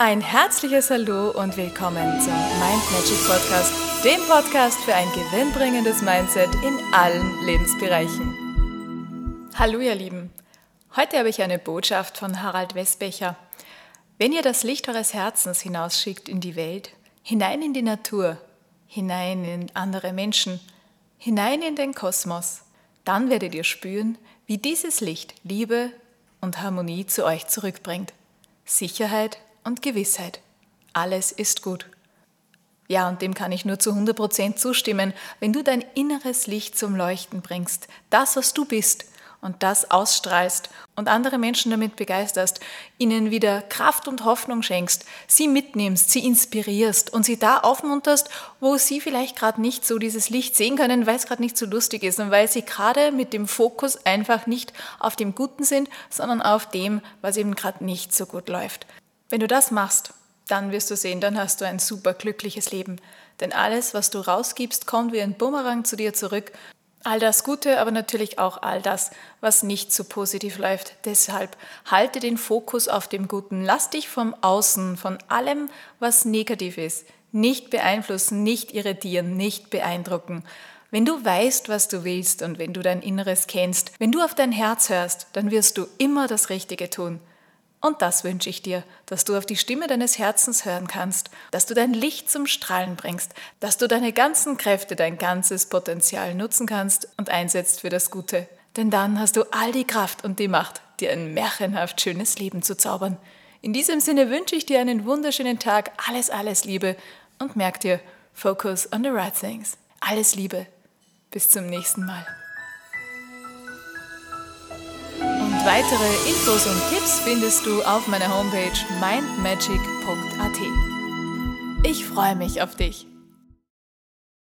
Ein herzliches Hallo und willkommen zum Mind Magic Podcast, dem Podcast für ein gewinnbringendes Mindset in allen Lebensbereichen. Hallo ihr Lieben, heute habe ich eine Botschaft von Harald Westbecher. Wenn ihr das Licht eures Herzens hinausschickt in die Welt, hinein in die Natur, hinein in andere Menschen, hinein in den Kosmos, dann werdet ihr spüren, wie dieses Licht Liebe und Harmonie zu euch zurückbringt. Sicherheit und Gewissheit. Alles ist gut. Ja, und dem kann ich nur zu 100% zustimmen, wenn du dein inneres Licht zum Leuchten bringst, das, was du bist, und das ausstrahlst und andere Menschen damit begeisterst, ihnen wieder Kraft und Hoffnung schenkst, sie mitnimmst, sie inspirierst und sie da aufmunterst, wo sie vielleicht gerade nicht so dieses Licht sehen können, weil es gerade nicht so lustig ist und weil sie gerade mit dem Fokus einfach nicht auf dem Guten sind, sondern auf dem, was eben gerade nicht so gut läuft. Wenn du das machst, dann wirst du sehen, dann hast du ein super glückliches Leben. Denn alles, was du rausgibst, kommt wie ein Bumerang zu dir zurück All das Gute, aber natürlich auch all das, was nicht so positiv läuft. Deshalb halte den Fokus auf dem Guten. Lass dich vom Außen, von allem, was negativ ist, nicht beeinflussen, nicht irritieren, nicht beeindrucken. Wenn du weißt, was du willst und wenn du dein Inneres kennst, wenn du auf dein Herz hörst, dann wirst du immer das Richtige tun. Und das wünsche ich dir, dass du auf die Stimme deines Herzens hören kannst, dass du dein Licht zum Strahlen bringst, dass du deine ganzen Kräfte, dein ganzes Potenzial nutzen kannst und einsetzt für das Gute. Denn dann hast du all die Kraft und die Macht, dir ein märchenhaft schönes Leben zu zaubern. In diesem Sinne wünsche ich dir einen wunderschönen Tag, alles, alles Liebe und merk dir, focus on the right things. Alles Liebe. Bis zum nächsten Mal. Weitere Infos und Tipps findest du auf meiner Homepage mindmagic.at. Ich freue mich auf dich.